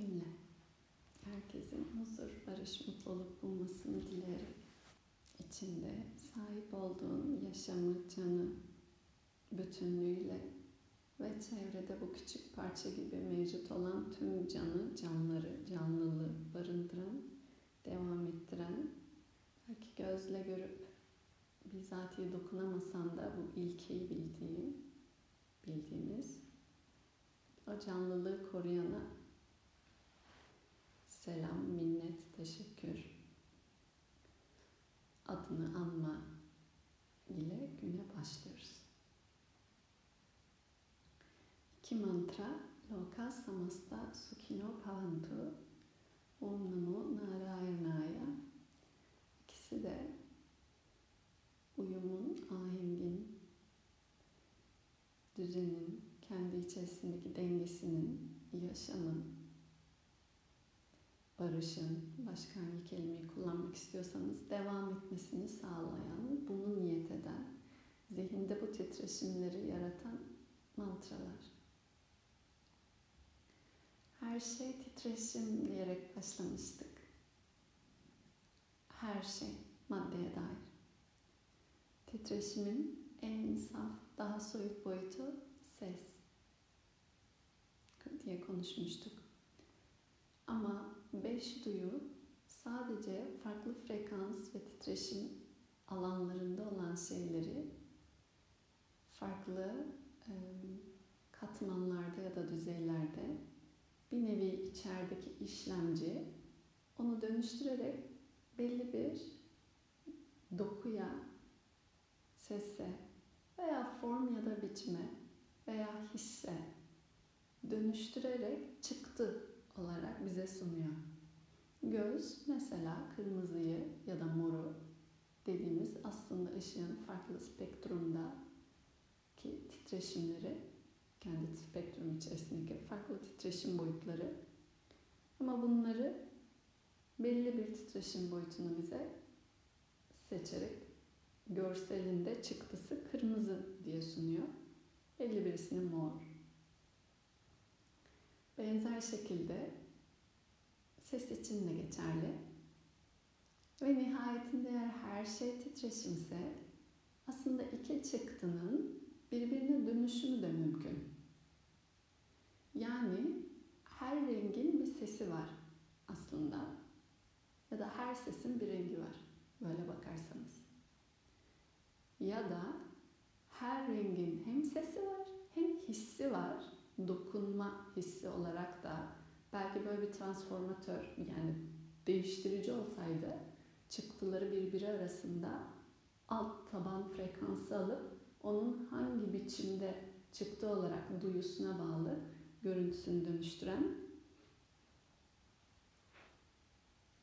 dinle. Herkesin huzur, barış, mutluluk bulmasını dileyerek içinde sahip olduğun yaşamı, canı bütünlüğüyle ve çevrede bu küçük parça gibi mevcut olan tüm canı, canları, canlılığı barındıran, devam ettiren, belki gözle görüp bizatihi dokunamasan da bu ilkeyi bildiğin, bildiğimiz o canlılığı koruyana selam, minnet, teşekkür adını anma ile güne başlıyoruz. İki mantra Loka Samasta Sukhino Bhavantu Om Namo Narayanaya İkisi de uyumun, ahengin, düzenin, kendi içerisindeki dengesinin, yaşamın, barışın, başka hangi kelimeyi kullanmak istiyorsanız devam etmesini sağlayan, bunu niyet eden, zihinde bu titreşimleri yaratan mantralar. Her şey titreşim diyerek başlamıştık. Her şey maddeye dair. Titreşimin en saf, daha soyut boyutu ses diye konuşmuştuk. Ama beş duyu sadece farklı frekans ve titreşim alanlarında olan şeyleri farklı e, katmanlarda ya da düzeylerde bir nevi içerideki işlemci onu dönüştürerek belli bir dokuya, sese veya form ya da biçime veya hisse dönüştürerek çıktı olarak bize sunuyor. Göz mesela kırmızıyı ya da moru dediğimiz aslında ışığın farklı spektrumda ki titreşimleri kendi spektrum içerisindeki farklı titreşim boyutları ama bunları belli bir titreşim boyutunu bize seçerek görselinde çıktısı kırmızı diye sunuyor. Belli birisini mor. Benzer şekilde ses için de geçerli. Ve nihayetinde eğer her şey titreşimse aslında iki çıktının birbirine dönüşümü de mümkün. Yani her rengin bir sesi var aslında. Ya da her sesin bir rengi var. Böyle bakarsanız. Ya da her rengin hem sesi var hem hissi var. Dokunma hissi olarak da belki böyle bir transformatör yani değiştirici olsaydı çıktıları birbiri arasında alt taban frekansı alıp onun hangi biçimde çıktı olarak duyusuna bağlı görüntüsünü dönüştüren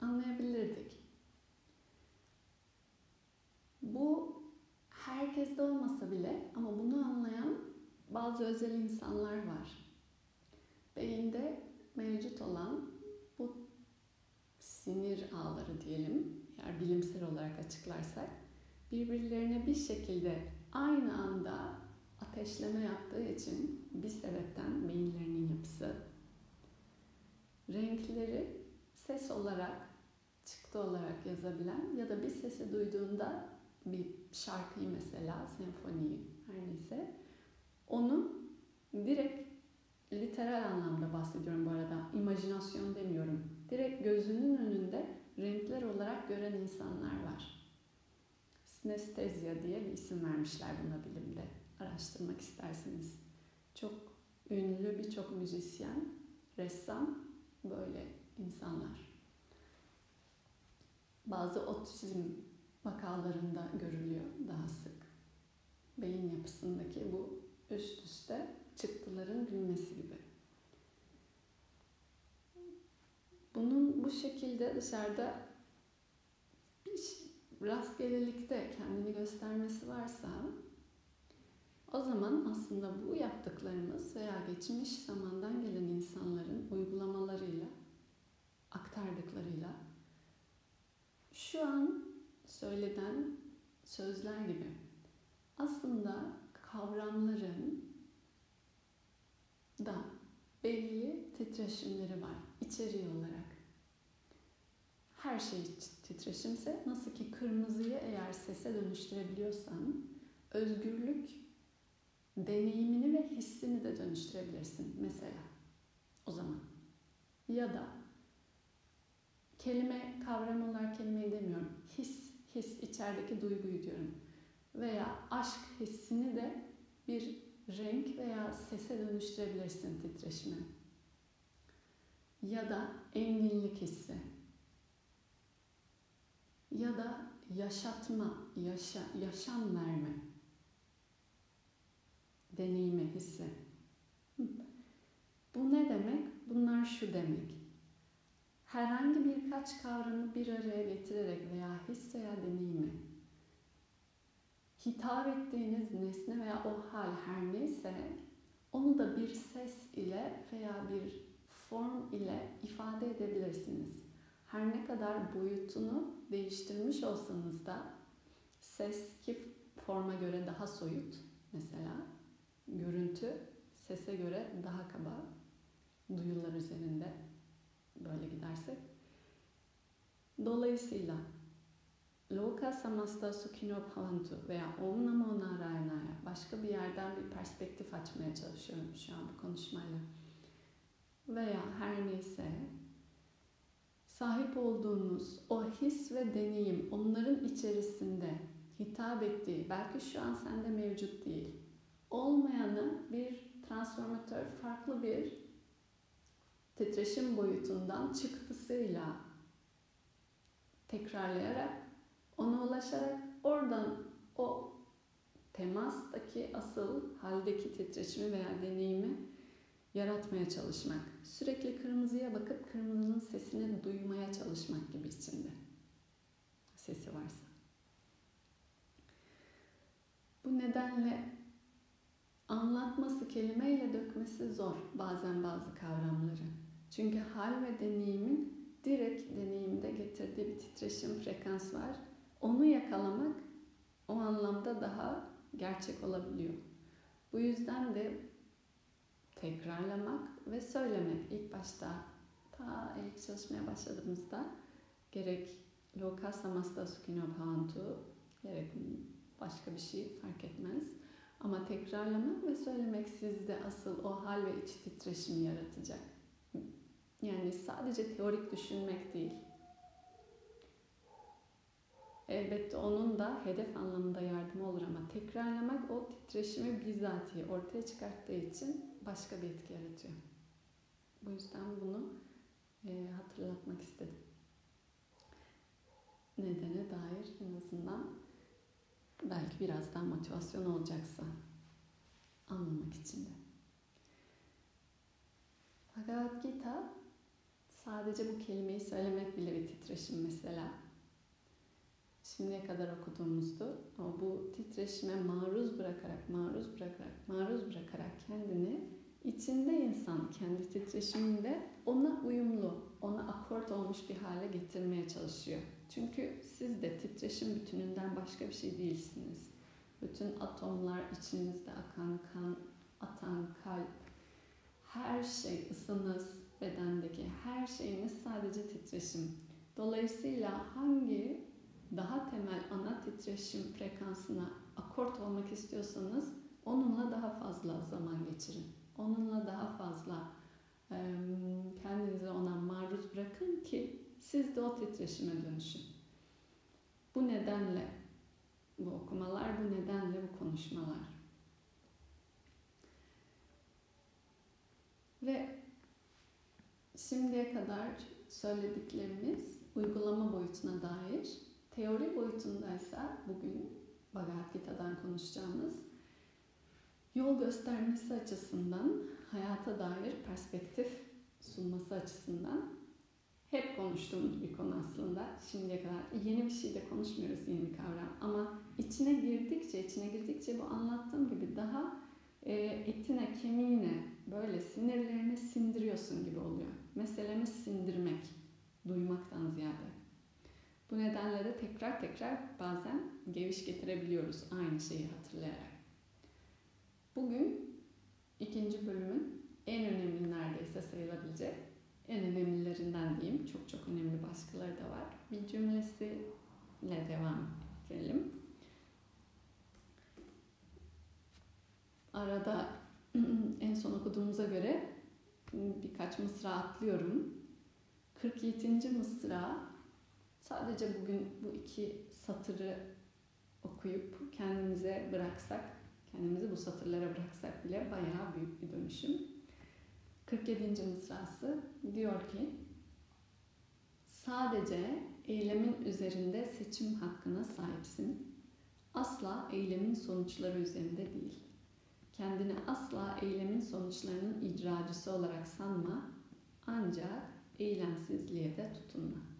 anlayabilirdik. Bu herkeste olmasa bile ama bunu anlayan bazı özel insanlar var. Beyinde mevcut olan bu sinir ağları diyelim, eğer bilimsel olarak açıklarsak, birbirlerine bir şekilde aynı anda ateşleme yaptığı için bir sebepten beyinlerinin yapısı renkleri ses olarak, çıktı olarak yazabilen ya da bir sesi duyduğunda bir şarkıyı mesela, senfoniyi her neyse onu direkt literal anlamda bahsediyorum bu arada. İmajinasyon demiyorum. Direkt gözünün önünde renkler olarak gören insanlar var. Sinestezya diye bir isim vermişler buna bilimde. Araştırmak isterseniz. Çok ünlü birçok müzisyen, ressam böyle insanlar. Bazı otizm vakalarında görülüyor daha sık. Beyin yapısındaki bu üst üste çıktıların bilmesi gibi. Bunun bu şekilde dışarıda bir rastgelelikte kendini göstermesi varsa o zaman aslında bu yaptıklarımız veya geçmiş zamandan gelen insanların uygulamalarıyla, aktardıklarıyla şu an söylenen sözler gibi aslında kavramların da belli titreşimleri var. içeriği olarak. Her şey titreşimse nasıl ki kırmızıyı eğer sese dönüştürebiliyorsan özgürlük deneyimini ve hissini de dönüştürebilirsin mesela o zaman. Ya da kelime kavram olarak kelimeyi demiyorum. His, his içerideki duyguyu diyorum. Veya aşk hissini de bir renk veya sese dönüştürebilirsin titreşimi. Ya da enginlik hissi. Ya da yaşatma, yaşa, yaşam verme deneyimi, hissi. Bu ne demek? Bunlar şu demek. Herhangi birkaç kavramı bir araya getirerek veya his veya deneyimi hitap ettiğiniz nesne veya o hal her neyse onu da bir ses ile veya bir form ile ifade edebilirsiniz. Her ne kadar boyutunu değiştirmiş olsanız da ses ki forma göre daha soyut mesela görüntü sese göre daha kaba duyular üzerinde böyle gidersek. Dolayısıyla Loka Samasta Sukhino Bhavantu veya Om Namo Narayana'ya başka bir yerden bir perspektif açmaya çalışıyorum şu an bu konuşmayla. Veya her neyse sahip olduğunuz o his ve deneyim onların içerisinde hitap ettiği belki şu an sende mevcut değil. Olmayanı bir transformatör farklı bir titreşim boyutundan çıktısıyla tekrarlayarak ona ulaşarak oradan o temastaki asıl haldeki titreşimi veya deneyimi yaratmaya çalışmak. Sürekli kırmızıya bakıp kırmızının sesini duymaya çalışmak gibi içinde. Sesi varsa. Bu nedenle anlatması, kelimeyle dökmesi zor bazen bazı kavramları. Çünkü hal ve deneyimin direkt deneyimde getirdiği bir titreşim frekans var. Onu yakalamak o anlamda daha gerçek olabiliyor. Bu yüzden de tekrarlamak ve söylemek ilk başta ta ilk çalışmaya başladığımızda gerek Loka Samasta Sukhino Bhavantu gerek başka bir şey fark etmez. Ama tekrarlamak ve söylemek sizde asıl o hal ve iç titreşimi yaratacak. Yani sadece teorik düşünmek değil. Elbette onun da hedef anlamında yardım olur ama tekrarlamak o titreşimi bizatihi ortaya çıkarttığı için başka bir etki yaratıyor. Bu yüzden bunu e, hatırlatmak istedim. Nedene dair en azından belki birazdan motivasyon olacaksa anlamak için de. Bhagavad Gita sadece bu kelimeyi söylemek bile bir titreşim mesela. Şimdiye kadar okuduğumuzdu. Bu titreşime maruz bırakarak, maruz bırakarak, maruz bırakarak kendini içinde insan kendi titreşiminde ona uyumlu, ona akort olmuş bir hale getirmeye çalışıyor. Çünkü siz de titreşim bütününden başka bir şey değilsiniz. Bütün atomlar içinizde akan kan, atan kalp, her şey ısınız, bedendeki her şeyiniz sadece titreşim. Dolayısıyla hangi daha temel ana titreşim frekansına akort olmak istiyorsanız onunla daha fazla zaman geçirin. Onunla daha fazla kendinizi ona maruz bırakın ki siz de o titreşime dönüşün. Bu nedenle bu okumalar, bu nedenle bu konuşmalar. Ve şimdiye kadar söylediklerimiz uygulama boyutuna dair, teori boyutundaysa bugün Bhagavad Gita'dan konuşacağımız yol göstermesi açısından, hayata dair perspektif sunması açısından hep konuştuğumuz bir konu aslında. Şimdiye kadar yeni bir şey de konuşmuyoruz yeni bir kavram. Ama içine girdikçe, içine girdikçe bu anlattığım gibi daha e, etine, kemiğine, böyle sinirlerine sindiriyorsun gibi oluyor. Meselemiz sindirmek, duymaktan ziyade. Bu nedenle de tekrar tekrar bazen geviş getirebiliyoruz aynı şeyi hatırlayarak. Bugün ikinci bölümün en önemli neredeyse sayılabilecek en önemlilerinden diyeyim. Çok çok önemli başkaları da var. Bir cümlesiyle devam edelim. Arada en son okuduğumuza göre birkaç mısra atlıyorum. 47. mısra sadece bugün bu iki satırı okuyup kendimize bıraksak, kendimizi bu satırlara bıraksak bile bayağı büyük bir dönüşüm. 47. mısrası diyor ki Sadece eylemin üzerinde seçim hakkına sahipsin. Asla eylemin sonuçları üzerinde değil. Kendini asla eylemin sonuçlarının icracısı olarak sanma, ancak eylemsizliğe de tutunma.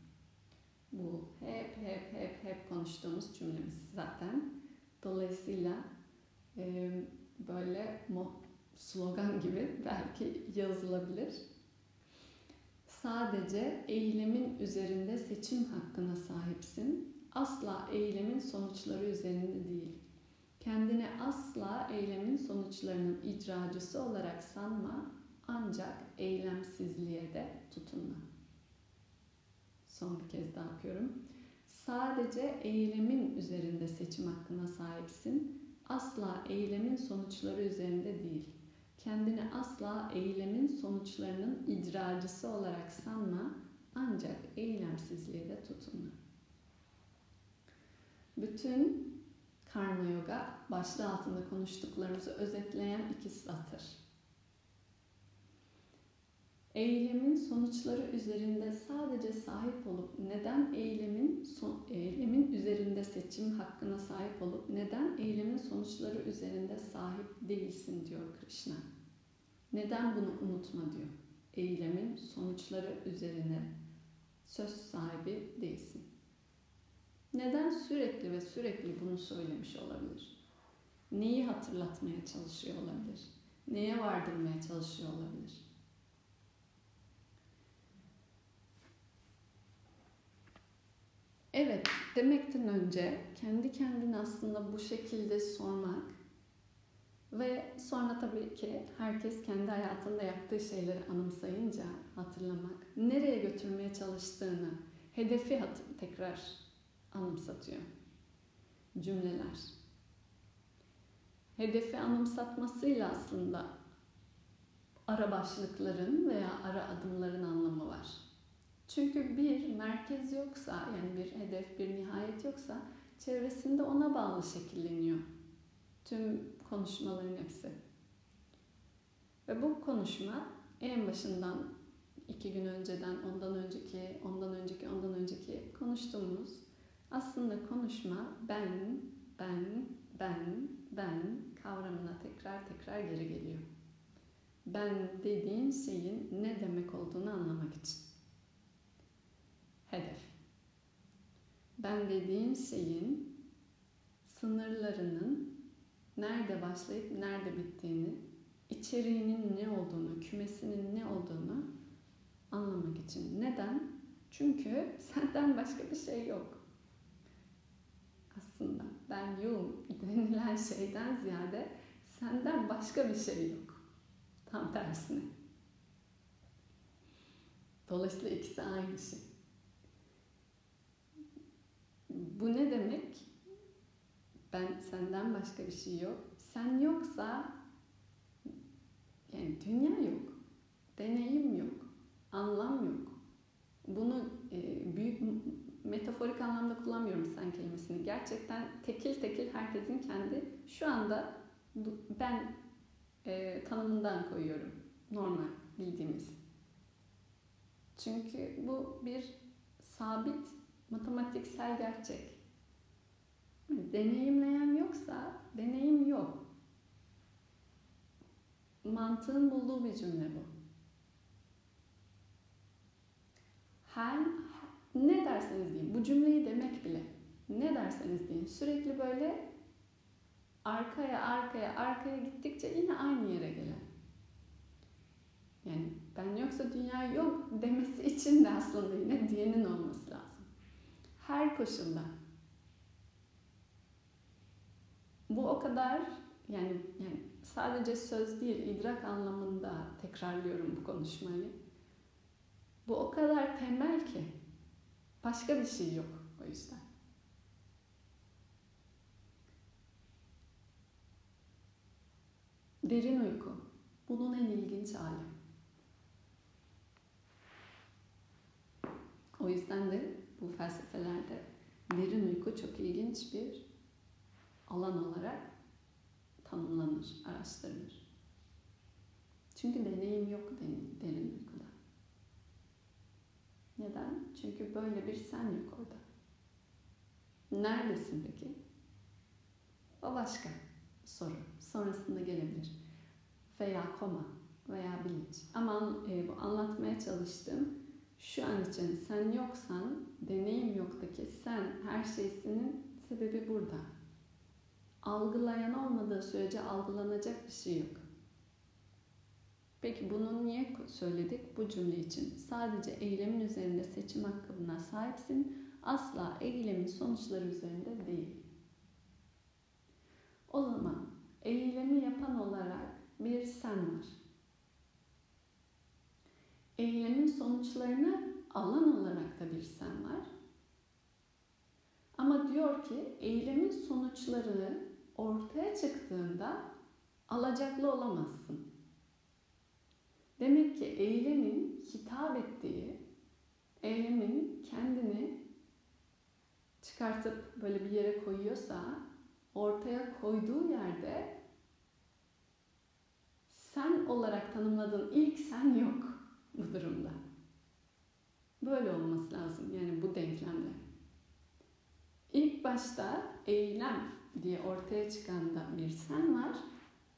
Bu hep hep hep hep konuştuğumuz cümlemiz zaten. Dolayısıyla böyle slogan gibi belki yazılabilir. Sadece eylemin üzerinde seçim hakkına sahipsin. Asla eylemin sonuçları üzerinde değil. Kendini asla eylemin sonuçlarının icracısı olarak sanma, ancak eylemsizliğe de tutunma. Son bir kez daha okuyorum. Sadece eylemin üzerinde seçim hakkına sahipsin. Asla eylemin sonuçları üzerinde değil. Kendini asla eylemin sonuçlarının icracısı olarak sanma, ancak eylemsizliğe de tutunma. Bütün Karma Yoga başlığı altında konuştuklarımızı özetleyen iki satır. Eylemin sonuçları üzerinde sadece sahip olup neden eylemin son, eylemin üzerinde seçim hakkına sahip olup neden eylemin sonuçları üzerinde sahip değilsin diyor Krishna. Neden bunu unutma diyor. Eylemin sonuçları üzerine söz sahibi değilsin. Neden sürekli ve sürekli bunu söylemiş olabilir? Neyi hatırlatmaya çalışıyor olabilir? Neye vardırmaya çalışıyor olabilir? Evet demekten önce kendi kendine aslında bu şekilde sormak ve sonra tabii ki herkes kendi hayatında yaptığı şeyleri anımsayınca hatırlamak, nereye götürmeye çalıştığını, hedefi tekrar anımsatıyor cümleler. Hedefi anımsatmasıyla aslında ara başlıkların veya ara adımların anlamı var. Çünkü bir merkez yoksa, yani bir hedef, bir nihayet yoksa çevresinde ona bağlı şekilleniyor. Tüm konuşmaların hepsi. Ve bu konuşma en başından iki gün önceden, ondan önceki, ondan önceki, ondan önceki konuştuğumuz aslında konuşma ben, ben, ben, ben kavramına tekrar tekrar geri geliyor. Ben dediğin şeyin ne demek olduğunu anlamak için. Hedef. Ben dediğin şeyin sınırlarının nerede başlayıp nerede bittiğini, içeriğinin ne olduğunu, kümesinin ne olduğunu anlamak için. Neden? Çünkü senden başka bir şey yok. Aslında ben yoğum denilen şeyden ziyade senden başka bir şey yok. Tam tersine. Dolayısıyla ikisi aynı şey. Bu ne demek? Ben senden başka bir şey yok. Sen yoksa yani dünya yok. Deneyim yok. Anlam yok. Bunu e, büyük metaforik anlamda kullanmıyorum sen kelimesini. Gerçekten tekil tekil herkesin kendi şu anda ben e, tanımından koyuyorum. Normal bildiğimiz. Çünkü bu bir sabit matematiksel gerçek. Deneyimleyen yoksa deneyim yok. Mantığın bulduğu bir cümle bu. Her ne derseniz deyin, bu cümleyi demek bile ne derseniz deyin sürekli böyle arkaya arkaya arkaya gittikçe yine aynı yere gelen. Yani ben yoksa dünya yok demesi için de aslında yine diyenin olması. Her koşulda bu o kadar yani, yani sadece söz değil idrak anlamında tekrarlıyorum bu konuşmayı. kadar tembel ki. Başka bir şey yok o yüzden. Derin uyku. Bunun en ilginç hali. O yüzden de bu felsefelerde derin uyku çok ilginç bir alan olarak tanımlanır, araştırılır. Çünkü deneyim yok derin uykuda. Neden? Çünkü böyle bir sen yok orada. Neredesin peki? O başka soru. Sonrasında gelebilir. Veya koma veya bilinç. Ama e, bu anlatmaya çalıştığım şu an için sen yoksan, deneyim yoktaki sen, her şeysinin sebebi burada. Algılayan olmadığı sürece algılanacak bir şey yok. Peki bunu niye söyledik bu cümle için? Sadece eylemin üzerinde seçim hakkına sahipsin. Asla eylemin sonuçları üzerinde değil. O zaman eylemi yapan olarak bir sen var. Eylemin sonuçlarını alan olarak da bir sen var. Ama diyor ki eylemin sonuçları ortaya çıktığında alacaklı olamazsın. Demek ki eylemin hitap ettiği, eylemin kendini çıkartıp böyle bir yere koyuyorsa ortaya koyduğu yerde sen olarak tanımladığın ilk sen yok bu durumda. Böyle olması lazım yani bu denklemde. İlk başta eylem diye ortaya çıkan da bir sen var.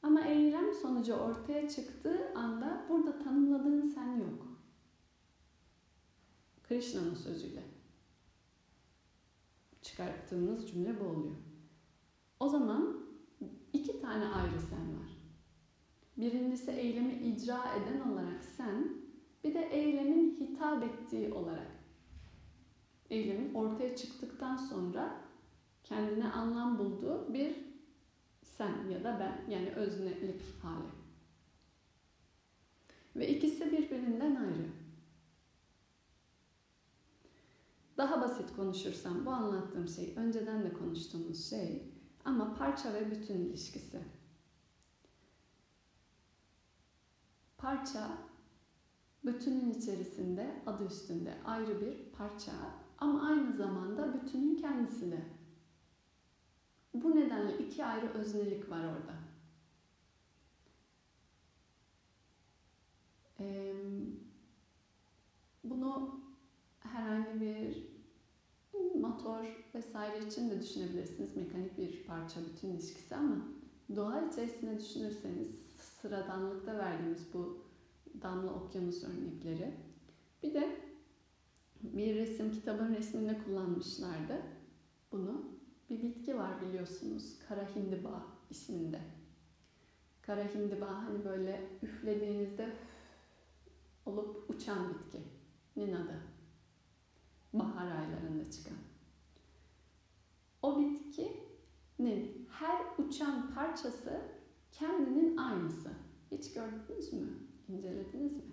Ama eylem sonucu ortaya çıktığı anda burada tanımladığın sen yok. Krishna'nın sözüyle çıkarttığımız cümle bu oluyor. O zaman iki tane ayrı sen var. Birincisi eylemi icra eden olarak sen, bir de eylemin hitap ettiği olarak. Eylemin ortaya çıktıktan sonra kendine anlam bulduğu bir sen ya da ben yani öznelik hali. Ve ikisi birbirinden ayrı. Daha basit konuşursam bu anlattığım şey önceden de konuştuğumuz şey ama parça ve bütün ilişkisi. Parça bütünün içerisinde adı üstünde ayrı bir parça ama aynı zamanda bütünün kendisi de. Bu nedenle iki ayrı öznelik var orada. Bunu herhangi bir motor vesaire için de düşünebilirsiniz. Mekanik bir parça bütün ilişkisi ama doğa içerisinde düşünürseniz sıradanlıkta verdiğimiz bu damla okyanus örnekleri. Bir de bir resim kitabın resminde kullanmışlardı bunu. Bir bitki var biliyorsunuz. Kara hindiba isminde. Kara hindiba hani böyle üflediğinizde olup uçan bitki. Nin adı. Bahar aylarında çıkan. O bitkinin her uçan parçası kendinin aynısı. Hiç gördünüz mü? İncelediniz mi?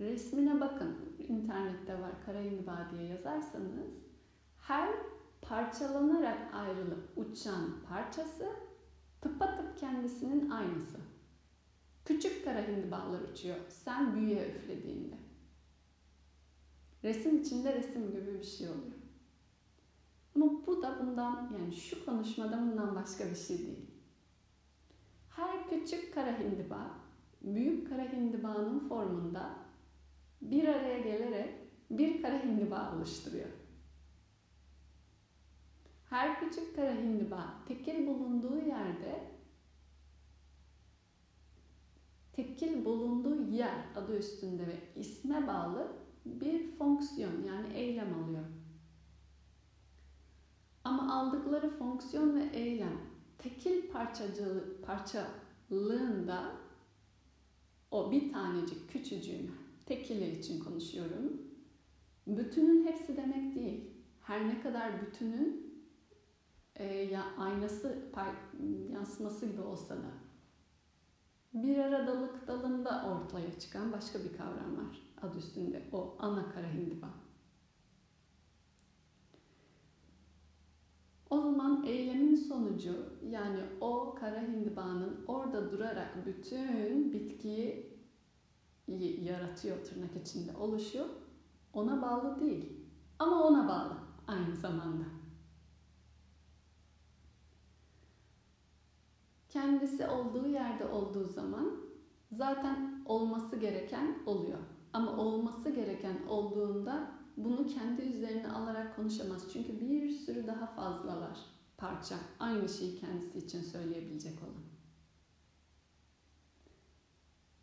Resmine bakın. İnternette var. Kara hindiba diye yazarsanız her parçalanarak ayrılıp uçan parçası tıpatıp kendisinin aynısı. Küçük kara hindibalar uçuyor sen büyüye üflediğinde. Resim içinde resim gibi bir şey oluyor. Ama bu da bundan yani şu konuşmada bundan başka bir şey değil. Her küçük kara hindiba büyük kara hindibanın formunda bir araya gelerek bir kara hindiba oluşturuyor. Her küçük kara hindiba tekil bulunduğu yerde tekil bulunduğu yer adı üstünde ve isme bağlı bir fonksiyon yani eylem alıyor. Ama aldıkları fonksiyon ve eylem tekil parçacılık, parçalığında o bir tanecik küçücüğün tekili için konuşuyorum. Bütünün hepsi demek değil. Her ne kadar bütünün e, ya aynası yansıması gibi olsa da Bir aradalık dalında ortaya çıkan başka bir kavram var adı üstünde. O ana kara hindiba. O zaman eylemin sonucu yani o kara hindibanın orada durarak bütün bitkiyi yaratıyor tırnak içinde oluşuyor. Ona bağlı değil ama ona bağlı aynı zamanda. Kendisi olduğu yerde olduğu zaman zaten olması gereken oluyor. Ama olması gereken olduğunda bunu kendi üzerine alarak konuşamaz. Çünkü bir sürü daha fazla var parça. Aynı şeyi kendisi için söyleyebilecek olan.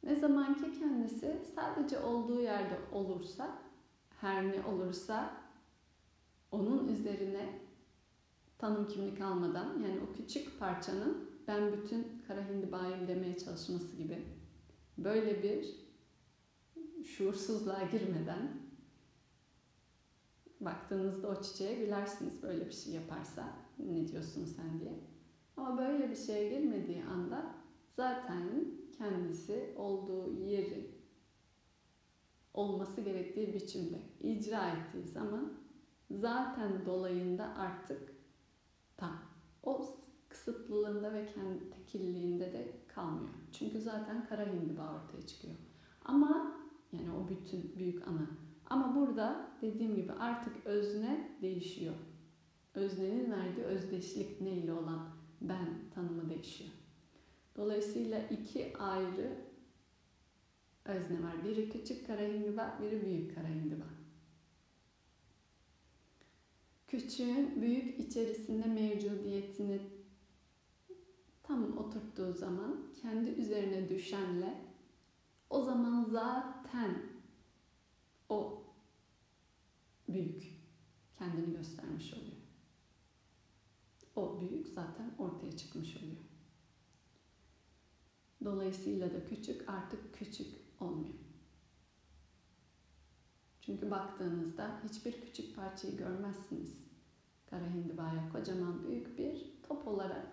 Ne zaman ki kendisi sadece olduğu yerde olursa, her ne olursa onun üzerine tanım kimlik almadan yani o küçük parçanın ben bütün kara hindibayım demeye çalışması gibi böyle bir şuursuzluğa girmeden baktığınızda o çiçeğe gülersiniz böyle bir şey yaparsa ne diyorsun sen diye. Ama böyle bir şeye girmediği anda zaten kendisi olduğu yeri olması gerektiği biçimde icra ettiği zaman zaten dolayında artık tam o kısıtlılığında ve kendi tekilliğinde de kalmıyor. Çünkü zaten kara hindiba ortaya çıkıyor. Ama yani o bütün büyük ana. Ama burada dediğim gibi artık özne değişiyor. Öznenin verdiği özdeşlik neyle olan ben tanımı değişiyor. Dolayısıyla iki ayrı özne var. Biri küçük kara hindiba, biri büyük kara hindiba. Küçüğün büyük içerisinde mevcudiyetini tam oturttuğu zaman kendi üzerine düşenle o zaman zaten o büyük kendini göstermiş oluyor. O büyük zaten ortaya çıkmış oluyor. Dolayısıyla da küçük artık küçük olmuyor. Çünkü baktığınızda hiçbir küçük parçayı görmezsiniz. Kara hindibaya kocaman büyük bir top olarak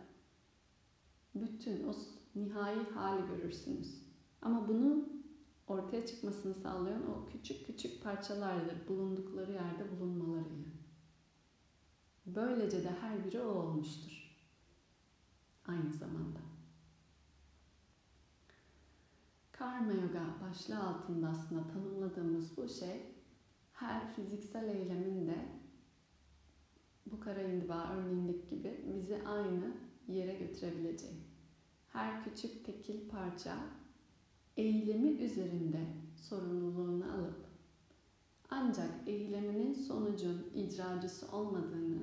bütün o nihai hali görürsünüz. Ama bunu ortaya çıkmasını sağlayan o küçük küçük parçalardır bulundukları yerde bulunmalarıyla. Böylece de her biri o olmuştur. Aynı zamanda. Karma Yoga başlığı altında aslında tanımladığımız bu şey her fiziksel eylemin de bu kara indiba örneğindeki gibi bizi aynı yere götürebileceği. Her küçük tekil parça eylemi üzerinde sorumluluğunu alıp ancak eyleminin sonucun icracısı olmadığını,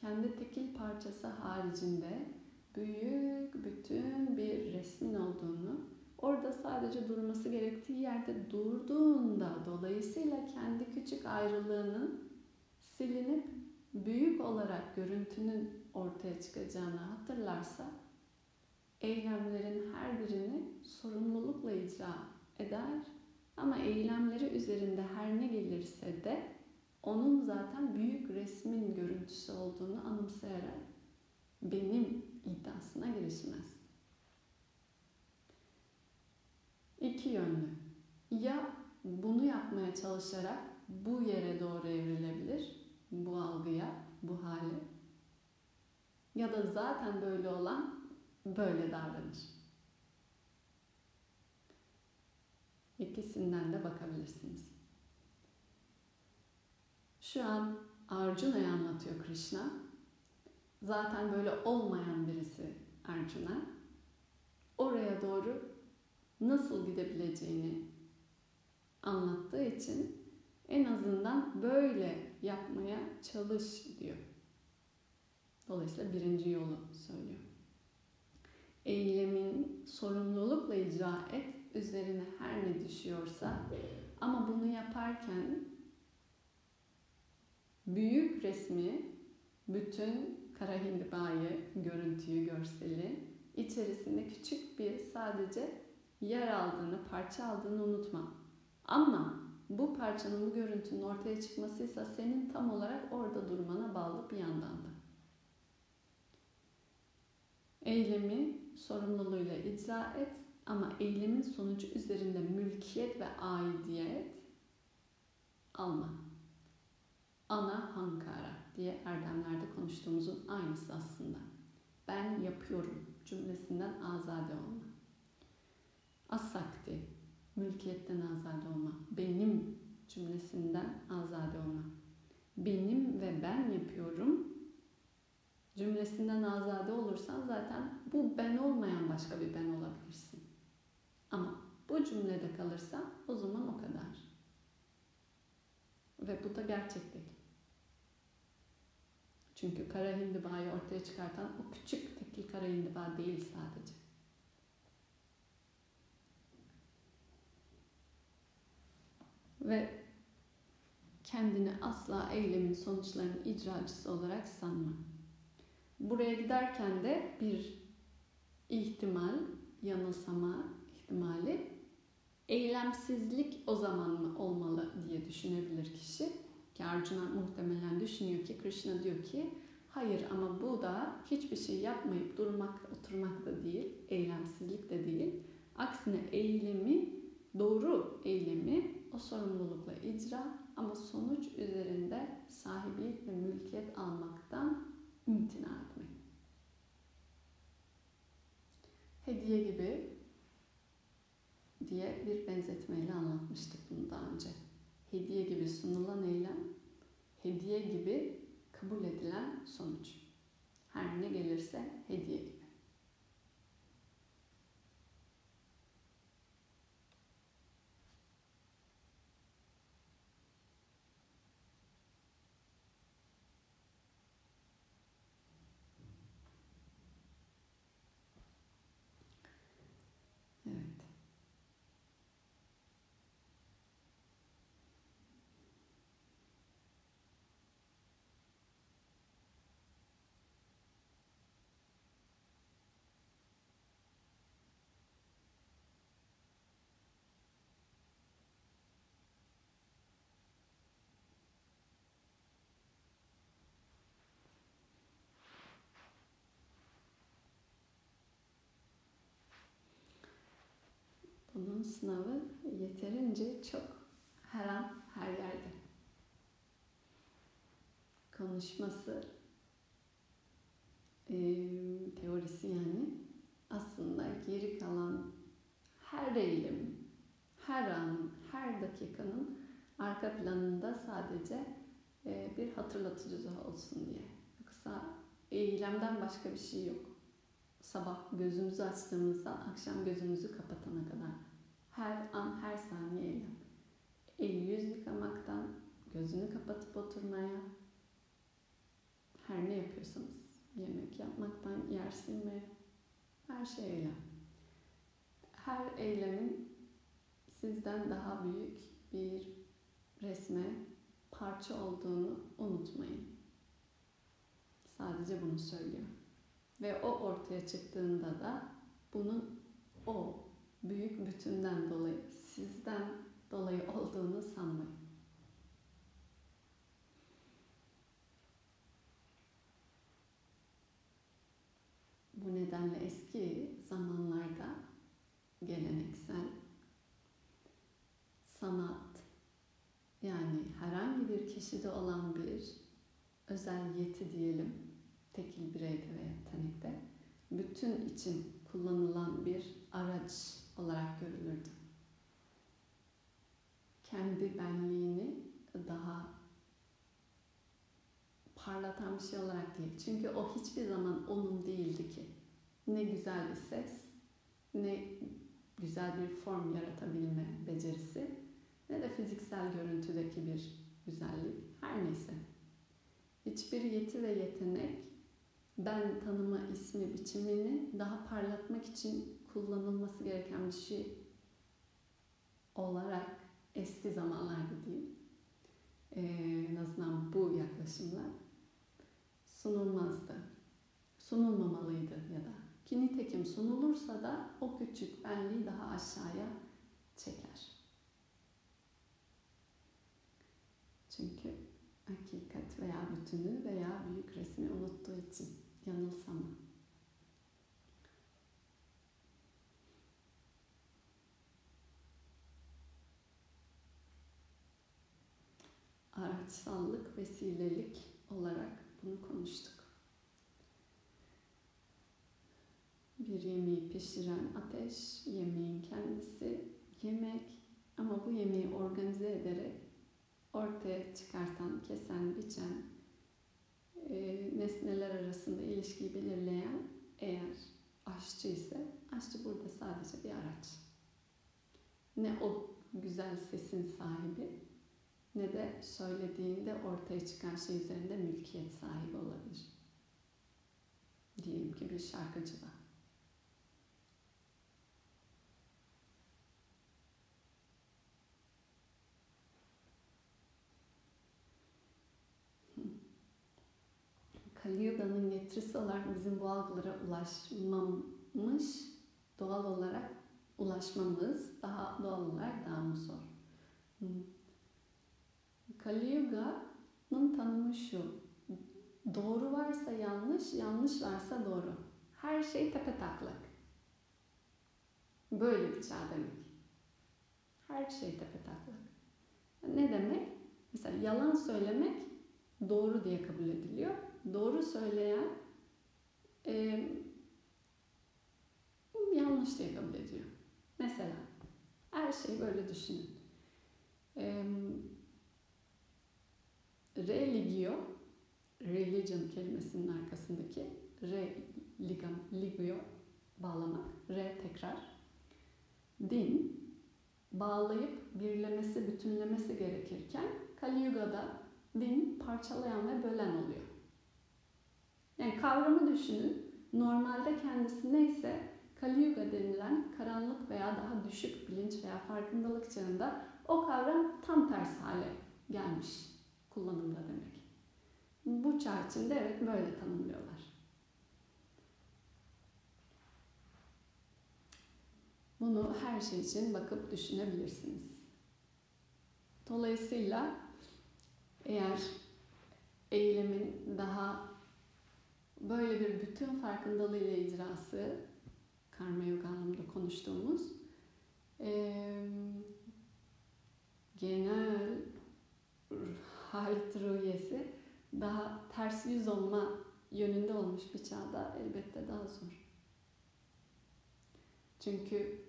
kendi tekil parçası haricinde büyük bütün bir resmin olduğunu, orada sadece durması gerektiği yerde durduğunda dolayısıyla kendi küçük ayrılığının silinip büyük olarak görüntünün ortaya çıkacağını hatırlarsa eylemlerin her birini sorumlulukla icra eder ama eylemleri üzerinde her ne gelirse de onun zaten büyük resmin görüntüsü olduğunu anımsayarak benim iddiasına girişmez. İki yönlü. Ya bunu yapmaya çalışarak bu yere doğru evrilebilir, bu algıya, bu hale. Ya da zaten böyle olan böyle davranır. İkisinden de bakabilirsiniz. Şu an Arjuna'yı anlatıyor Krishna. Zaten böyle olmayan birisi Arjuna. Oraya doğru nasıl gidebileceğini anlattığı için en azından böyle yapmaya çalış diyor. Dolayısıyla birinci yolu söylüyor eylemin sorumlulukla icra et, üzerine her ne düşüyorsa ama bunu yaparken büyük resmi, bütün kara hindibayı, görüntüyü, görseli içerisinde küçük bir sadece yer aldığını, parça aldığını unutma. Ama bu parçanın, bu görüntünün ortaya çıkmasıysa senin tam olarak orada durmana bağlı bir yandan da. Eylemi sorumluluğuyla icra et Ama eylemin sonucu üzerinde mülkiyet ve aidiyet alma. Ana hankara diye erdemlerde konuştuğumuzun aynısı aslında. Ben yapıyorum cümlesinden azade olma. Asakti, mülkiyetten azade olma. Benim cümlesinden azade olma. Benim ve ben yapıyorum cümlesinden azade olursan zaten bu ben olmayan başka bir ben olabilirsin. Ama bu cümlede kalırsa o zaman o kadar. Ve bu da gerçek değil. Çünkü kara hindibayı ortaya çıkartan o küçük tekil kara hindiba değil sadece. Ve kendini asla eylemin sonuçlarının icracısı olarak sanma. Buraya giderken de bir ihtimal, yanılsama ihtimali eylemsizlik o zaman mı olmalı diye düşünebilir kişi. Ki Arjuna muhtemelen düşünüyor ki Krishna diyor ki hayır ama bu da hiçbir şey yapmayıp durmak, oturmak da değil, eylemsizlik de değil. Aksine eylemi, doğru eylemi o sorumlulukla icra ama sonuç üzerinde sahibiyet ve mülkiyet almaktan imtina etmek. Hediye gibi diye bir benzetmeyle anlatmıştık bunu daha önce. Hediye gibi sunulan eylem, hediye gibi kabul edilen sonuç. Her ne gelirse hediye gibi. Bunun sınavı yeterince çok her an her yerde. Konuşması, e, teorisi yani aslında geri kalan her eylem, her an, her dakikanın arka planında sadece e, bir hatırlatıcı olsun diye. Yoksa eylemden başka bir şey yok. Sabah gözümüzü açtığımızda akşam gözümüzü kapatana kadar her an, her saniye eylem. El yüz yıkamaktan, gözünü kapatıp oturmaya, her ne yapıyorsanız, yemek yapmaktan, yer silmeye, her şey eylem. Her eylemin sizden daha büyük bir resme parça olduğunu unutmayın. Sadece bunu söylüyor. Ve o ortaya çıktığında da bunun o büyük bütünden dolayı, sizden dolayı olduğunu sanmayın. Bu nedenle eski zamanlarda geleneksel sanat yani herhangi bir kişide olan bir özel yeti diyelim tekil bireyde ve yetenekte bütün için kullanılan bir araç olarak görülürdü. Kendi benliğini daha parlatan bir şey olarak değil. Çünkü o hiçbir zaman onun değildi ki. Ne güzel bir ses, ne güzel bir form yaratabilme becerisi, ne de fiziksel görüntüdeki bir güzellik. Her neyse. Hiçbir yeti ve yetenek ben tanıma ismi biçimini daha parlatmak için kullanılması gereken bir şey olarak eski zamanlarda değil, ee, en azından bu yaklaşımlar sunulmazdı. Sunulmamalıydı ya da. Ki nitekim sunulursa da o küçük benliği daha aşağıya çeker. Çünkü hakikat veya bütünü veya büyük resmi unuttuğu için yanılsama. Araçsallık, vesilelik olarak bunu konuştuk. Bir yemeği pişiren ateş, yemeğin kendisi, yemek ama bu yemeği organize ederek ortaya çıkartan, kesen, biçen, e, nesneler arasında ilişkiyi belirleyen eğer aşçı ise aşçı burada sadece bir araç. Ne o güzel sesin sahibi ne de söylediğinde ortaya çıkan şey üzerinde mülkiyet sahibi olabilir. Diyelim ki bir şarkıcı da. Kali Yuga'nın getirisi olarak bizim bu algılara ulaşmamış doğal olarak ulaşmamız daha doğal olarak daha mı zor? Kali Yuga'nın tanımı şu. Doğru varsa yanlış, yanlış varsa doğru. Her şey tepe taklak. Böyle bir çağ demek. Her şey tepe taklak. Ne demek? Mesela yalan söylemek doğru diye kabul ediliyor. Doğru söyleyen e, yanlış diye kabul ediyor. Mesela her şeyi böyle düşünün. E, religio, religion kelimesinin arkasındaki re, ligam, ligio bağlamak, re tekrar. Din, bağlayıp birlemesi, bütünlemesi gerekirken Kali Yuga'da din parçalayan ve bölen oluyor. Yani kavramı düşünün. Normalde kendisi neyse Kali Yuga denilen karanlık veya daha düşük bilinç veya farkındalık çağında o kavram tam tersi hale gelmiş kullanımda demek. Bu içinde evet böyle tanımlıyorlar. Bunu her şey için bakıp düşünebilirsiniz. Dolayısıyla eğer eylemin daha böyle bir bütün farkındalığı ile icrası karma yoga anlamında konuştuğumuz e, genel halit ruhiyesi daha ters yüz olma yönünde olmuş bir çağda elbette daha zor. Çünkü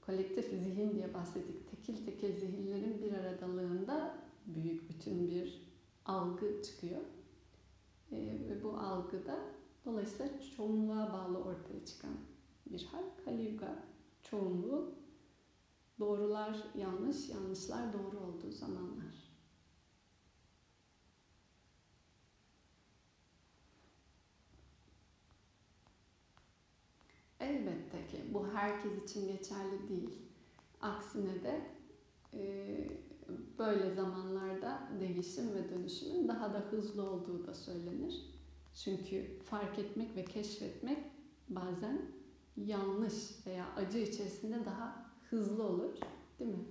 kolektif zihin diye bahsettik. Tekil tekil zihinlerin bir aradalığında büyük bütün bir algı çıkıyor. E, ve bu algıda dolayısıyla çoğunluğa bağlı ortaya çıkan bir hal. Kali Yuga çoğunluğu doğrular yanlış, yanlışlar doğru olduğu zamanlar. Elbette ki bu herkes için geçerli değil. Aksine de e, böyle zamanlarda değişim ve dönüşümün daha da hızlı olduğu da söylenir. Çünkü fark etmek ve keşfetmek bazen yanlış veya acı içerisinde daha hızlı olur. Değil mi?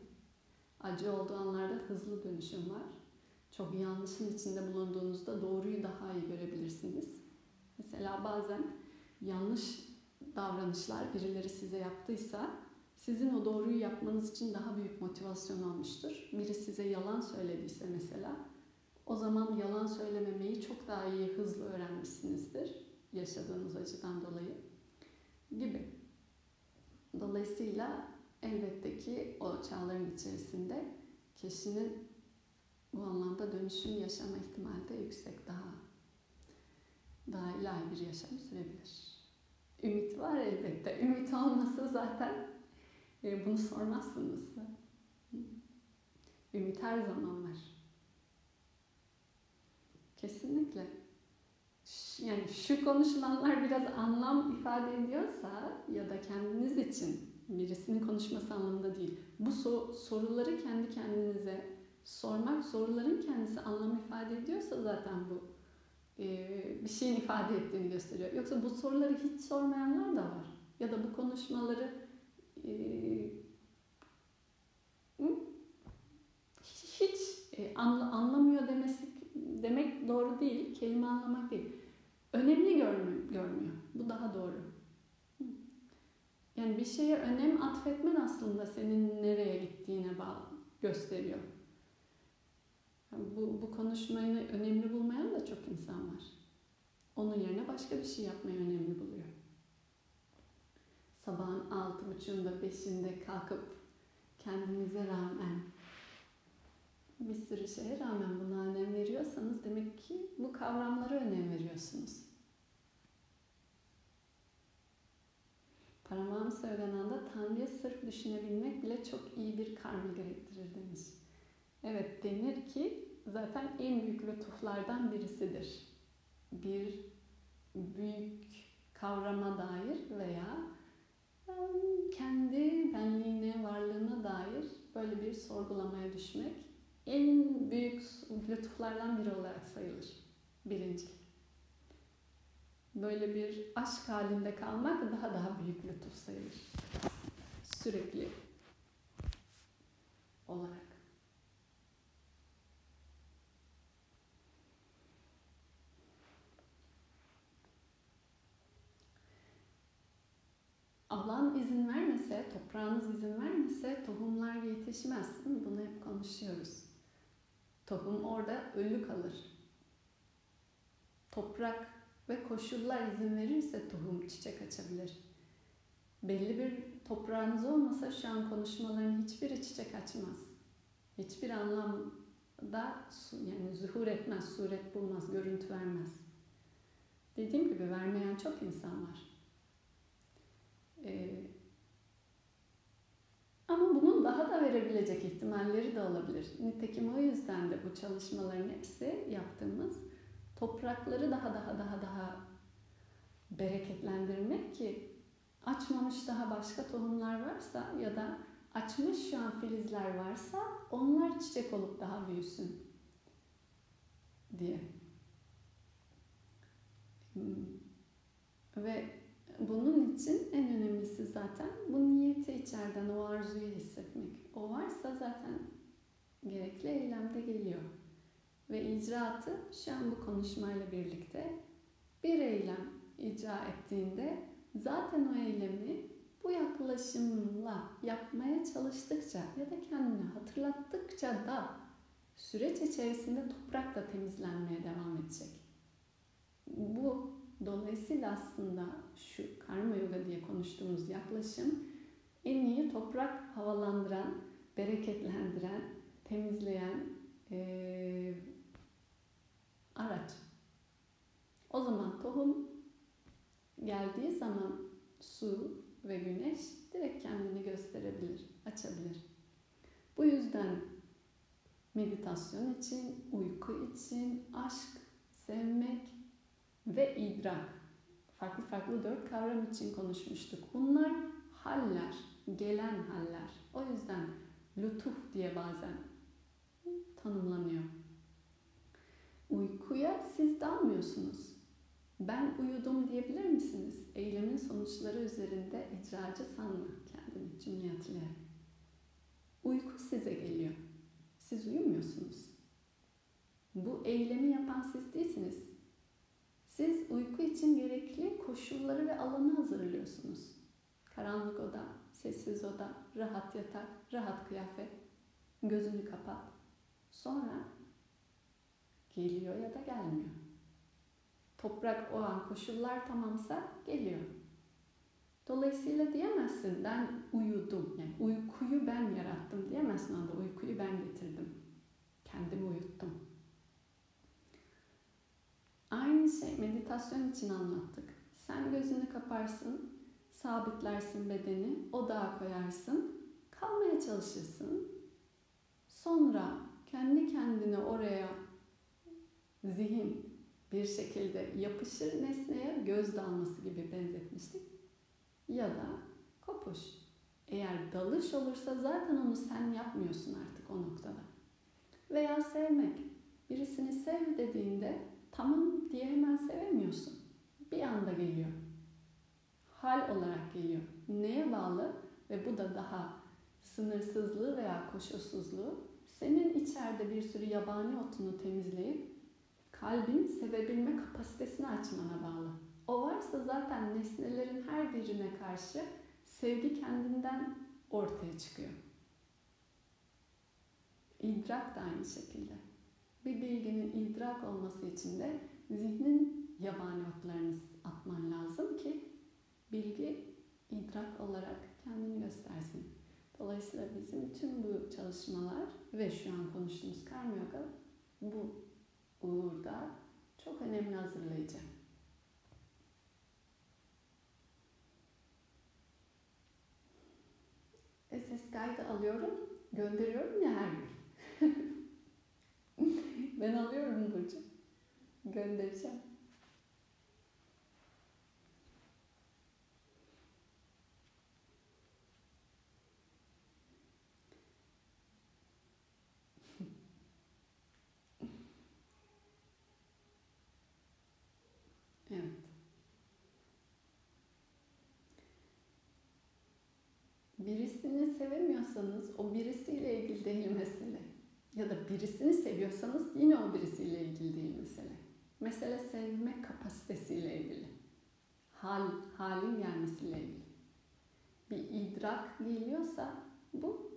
Acı olduğu anlarda hızlı dönüşüm var. Çok yanlışın içinde bulunduğunuzda doğruyu daha iyi görebilirsiniz. Mesela bazen yanlış davranışlar birileri size yaptıysa sizin o doğruyu yapmanız için daha büyük motivasyon olmuştur. Biri size yalan söylediyse mesela o zaman yalan söylememeyi çok daha iyi, hızlı öğrenmişsinizdir yaşadığınız acıdan dolayı gibi. Dolayısıyla elbette ki o çağların içerisinde kişinin bu anlamda dönüşüm yaşama ihtimali de yüksek daha daha ilahi bir yaşam sürebilir. Ümit var elbette. Ümit olmasa zaten e, bunu sormazsınız. Ümit her zaman var. Kesinlikle. Yani şu konuşulanlar biraz anlam ifade ediyorsa ya da kendiniz için birisinin konuşması anlamında değil. Bu so- soruları kendi kendinize sormak, soruların kendisi anlam ifade ediyorsa zaten bu bir şeyin ifade ettiğini gösteriyor. Yoksa bu soruları hiç sormayanlar da var. Ya da bu konuşmaları e, hiç e, anlamıyor demesi demek doğru değil. Kelime anlamak değil. Önemli görmüyor. Bu daha doğru. Yani bir şeye önem atfetmen aslında senin nereye gittiğine bağlı gösteriyor. Bu, bu konuşmayı önemli bulmayan da çok insan var. Onun yerine başka bir şey yapmayı önemli buluyor. Sabahın altı buçuğunda, beşinde kalkıp kendinize rağmen bir sürü şeye rağmen buna önem veriyorsanız demek ki bu kavramlara önem veriyorsunuz. Paramaham Sögananda Tanrı'yı sırf düşünebilmek bile çok iyi bir karma gerektirir demiş. Evet denir ki zaten en büyük lütuflardan birisidir. Bir büyük kavrama dair veya kendi benliğine, varlığına dair böyle bir sorgulamaya düşmek en büyük lütuflardan biri olarak sayılır. Birinci. Böyle bir aşk halinde kalmak daha daha büyük lütuf sayılır. Sürekli olarak. alan izin vermese, toprağınız izin vermese tohumlar yetişmez. Bunu hep konuşuyoruz. Tohum orada ölü kalır. Toprak ve koşullar izin verirse tohum çiçek açabilir. Belli bir toprağınız olmasa şu an konuşmaların hiçbiri çiçek açmaz. Hiçbir anlamda yani zuhur etmez, suret bulmaz, görüntü vermez. Dediğim gibi vermeyen çok insan var. Ee, ama bunun daha da verebilecek ihtimalleri de olabilir. Nitekim o yüzden de bu çalışmaların hepsi yaptığımız toprakları daha daha daha daha bereketlendirmek ki açmamış daha başka tohumlar varsa ya da açmış şu an filizler varsa onlar çiçek olup daha büyüsün diye. Hmm. Ve bunun için en önemlisi zaten bu niyeti içeriden o arzuyu hissetmek. O varsa zaten gerekli eylemde geliyor. Ve icraatı şu an bu konuşmayla birlikte bir eylem icra ettiğinde zaten o eylemi bu yaklaşımla yapmaya çalıştıkça ya da kendini hatırlattıkça da süreç içerisinde toprak da temizlenmeye devam edecek. Bu Dolayısıyla aslında şu karma yoga diye konuştuğumuz yaklaşım en iyi toprak havalandıran, bereketlendiren, temizleyen ee, araç. O zaman tohum geldiği zaman su ve güneş direkt kendini gösterebilir, açabilir. Bu yüzden meditasyon için, uyku için, aşk, sevmek, ve idrak. Farklı farklı dört kavram için konuşmuştuk. Bunlar haller, gelen haller. O yüzden lütuf diye bazen tanımlanıyor. Uykuya siz dalmıyorsunuz. Ben uyudum diyebilir misiniz? Eylemin sonuçları üzerinde icracı sanma kendini cümle hatırlayarak. Uyku size geliyor. Siz uyumuyorsunuz. Bu eylemi yapan siz değilsiniz. Siz uyku için gerekli koşulları ve alanı hazırlıyorsunuz. Karanlık oda, sessiz oda, rahat yatak, rahat kıyafet, gözünü kapat. Sonra geliyor ya da gelmiyor. Toprak o an koşullar tamamsa geliyor. Dolayısıyla diyemezsin ben uyudum. Yani uykuyu ben yarattım diyemezsin anda uykuyu ben getirdim. Kendimi uyuttum. Aynı şey meditasyon için anlattık. Sen gözünü kaparsın, sabitlersin bedeni, odağa koyarsın, kalmaya çalışırsın. Sonra kendi kendine oraya zihin bir şekilde yapışır nesneye göz dalması gibi benzetmiştik. Ya da kopuş. Eğer dalış olursa zaten onu sen yapmıyorsun artık o noktada. Veya sevmek. Birisini sev dediğinde tamam diye hemen sevemiyorsun. Bir anda geliyor. Hal olarak geliyor. Neye bağlı? Ve bu da daha sınırsızlığı veya koşulsuzluğu senin içeride bir sürü yabani otunu temizleyip kalbin sevebilme kapasitesini açmana bağlı. O varsa zaten nesnelerin her birine karşı sevgi kendinden ortaya çıkıyor. İdrak da aynı şekilde. Bir bilginin idrak olması için de zihnin yabani otlarını atman lazım ki bilgi idrak olarak kendini göstersin. Dolayısıyla bizim tüm bu çalışmalar ve şu an konuştuğumuz karma yoga bu uğurda çok önemli hazırlayıcı. SS kaydı alıyorum, gönderiyorum ya her gün. ben alıyorum Burcu. Göndereceğim. Evet. Birisini sevemiyorsanız o birisiyle ilgili değil mesele. Ya da birisini seviyorsanız yine o birisiyle ilgili değil mesele. Mesele sevme kapasitesiyle ilgili. Hal, halin gelmesiyle ilgili. Bir idrak geliyorsa bu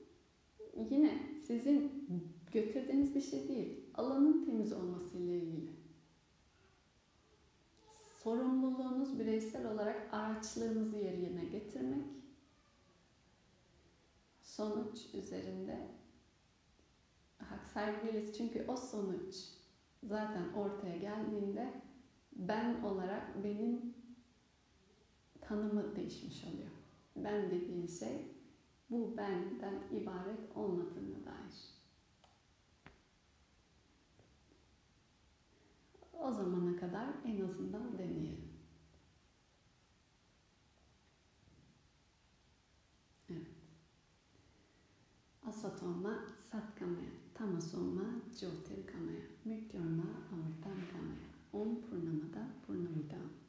yine sizin götürdüğünüz bir şey değil. Alanın temiz olmasıyla ilgili sorumluluğunuz bireysel olarak araçlarınızı yerine getirmek. Sonuç üzerinde hak sergileriz. Çünkü o sonuç zaten ortaya geldiğinde ben olarak benim tanımı değişmiş oluyor. Ben dediğim şey bu benden ibaret olmadığına dair. O zamana kadar en azından deneyelim. Evet. Asatoma satkamaya, tamasoma jyotirgamaya, mrityorma amritangamaya, om purnamada purnamida.